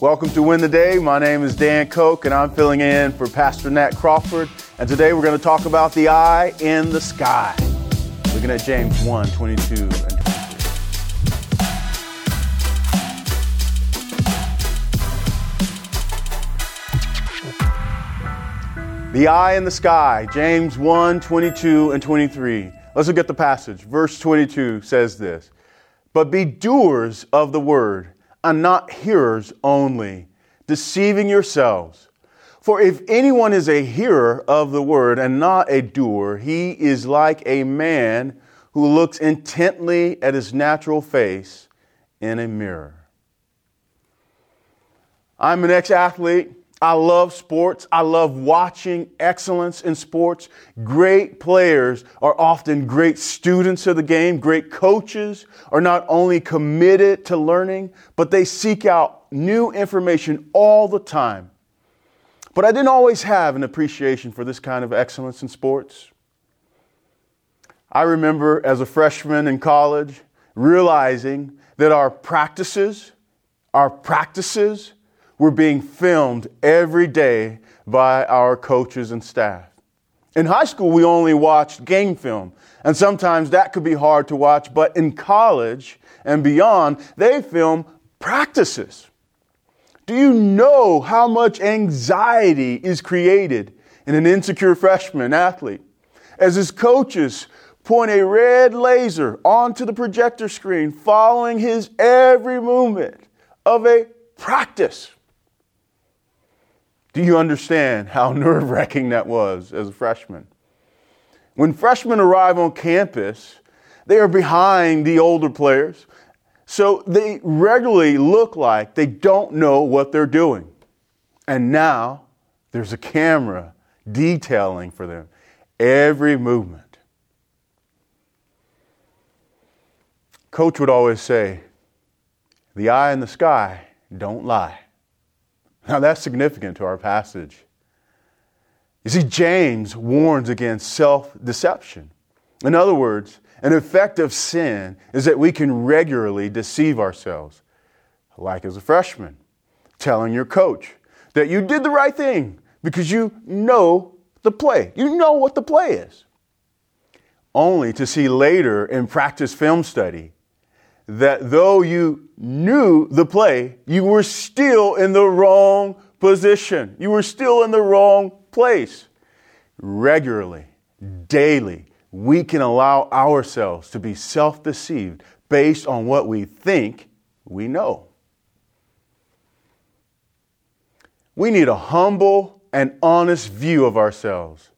Welcome to Win the Day. My name is Dan Koch, and I'm filling in for Pastor Nat Crawford. And today we're going to talk about the eye in the sky. Looking at James 1 22 and 23. The eye in the sky, James 1 22 and 23. Let's look at the passage. Verse 22 says this But be doers of the word and not hearers only, deceiving yourselves. For if anyone is a hearer of the word and not a doer, he is like a man who looks intently at his natural face in a mirror. I'm an ex athlete. I love sports. I love watching excellence in sports. Great players are often great students of the game. Great coaches are not only committed to learning, but they seek out new information all the time. But I didn't always have an appreciation for this kind of excellence in sports. I remember as a freshman in college realizing that our practices, our practices, were being filmed every day by our coaches and staff. In high school, we only watched game film, and sometimes that could be hard to watch, but in college and beyond, they film practices. Do you know how much anxiety is created in an insecure freshman athlete as his coaches point a red laser onto the projector screen, following his every movement of a practice? Do you understand how nerve wracking that was as a freshman? When freshmen arrive on campus, they are behind the older players, so they regularly look like they don't know what they're doing. And now there's a camera detailing for them every movement. Coach would always say, The eye in the sky don't lie. Now that's significant to our passage. You see, James warns against self deception. In other words, an effect of sin is that we can regularly deceive ourselves, like as a freshman, telling your coach that you did the right thing because you know the play. You know what the play is. Only to see later in practice film study that though you knew the play, you were still in the wrong position. You were still in the wrong place. Regularly, daily, we can allow ourselves to be self deceived based on what we think we know. We need a humble and honest view of ourselves,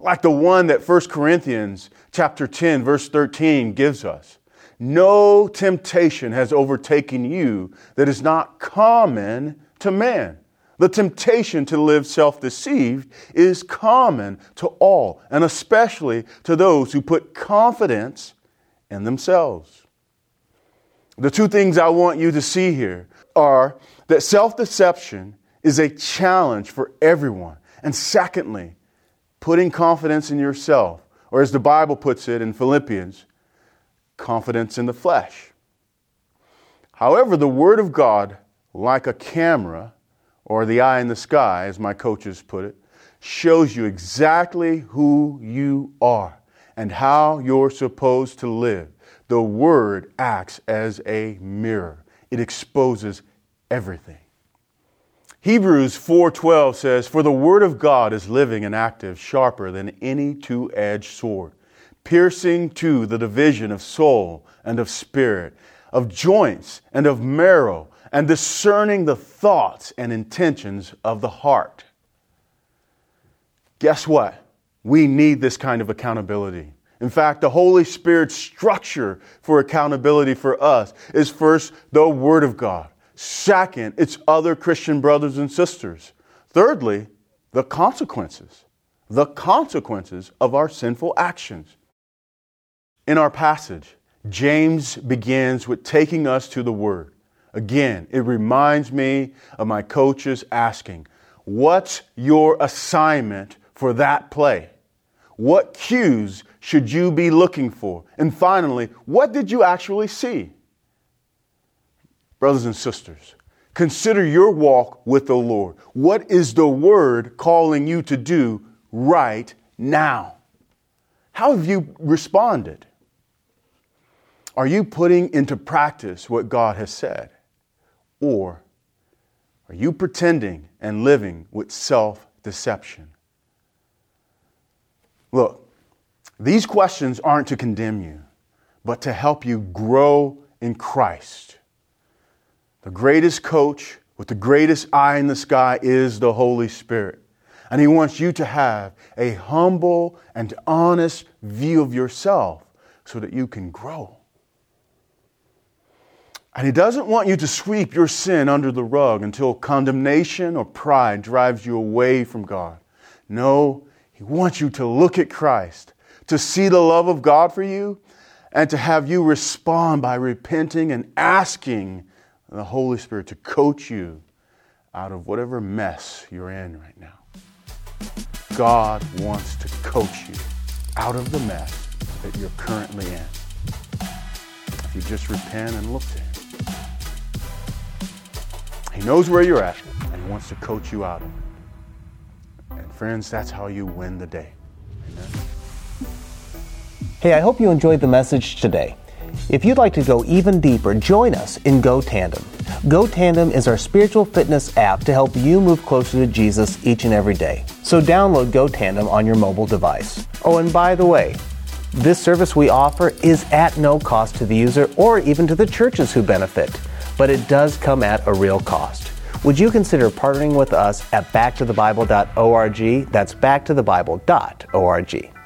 like the one that 1 Corinthians chapter 10 verse 13 gives us. No temptation has overtaken you that is not common to man. The temptation to live self deceived is common to all, and especially to those who put confidence in themselves. The two things I want you to see here are that self deception is a challenge for everyone. And secondly, putting confidence in yourself, or as the Bible puts it in Philippians, confidence in the flesh. However, the Word of God, like a camera or the eye in the sky, as my coaches put it, shows you exactly who you are and how you're supposed to live. The Word acts as a mirror, it exposes everything. Hebrews 4:12 says, "For the word of God is living and active, sharper than any two-edged sword, piercing to the division of soul and of spirit, of joints and of marrow, and discerning the thoughts and intentions of the heart. Guess what? We need this kind of accountability. In fact, the Holy Spirit's structure for accountability for us is first the Word of God. Second, it's other Christian brothers and sisters. Thirdly, the consequences. The consequences of our sinful actions. In our passage, James begins with taking us to the Word. Again, it reminds me of my coaches asking, What's your assignment for that play? What cues should you be looking for? And finally, what did you actually see? Brothers and sisters, Consider your walk with the Lord. What is the Word calling you to do right now? How have you responded? Are you putting into practice what God has said? Or are you pretending and living with self deception? Look, these questions aren't to condemn you, but to help you grow in Christ. The greatest coach with the greatest eye in the sky is the Holy Spirit. And He wants you to have a humble and honest view of yourself so that you can grow. And He doesn't want you to sweep your sin under the rug until condemnation or pride drives you away from God. No, He wants you to look at Christ, to see the love of God for you, and to have you respond by repenting and asking the Holy Spirit to coach you out of whatever mess you're in right now. God wants to coach you out of the mess that you're currently in. If you just repent and look to Him. Knows where you're at and wants to coach you out of it. And friends, that's how you win the day. Amen. Hey, I hope you enjoyed the message today. If you'd like to go even deeper, join us in Go Tandem. Go Tandem is our spiritual fitness app to help you move closer to Jesus each and every day. So download Go Tandem on your mobile device. Oh, and by the way, this service we offer is at no cost to the user or even to the churches who benefit, but it does come at a real cost. Would you consider partnering with us at backtothebible.org? That's backtothebible.org.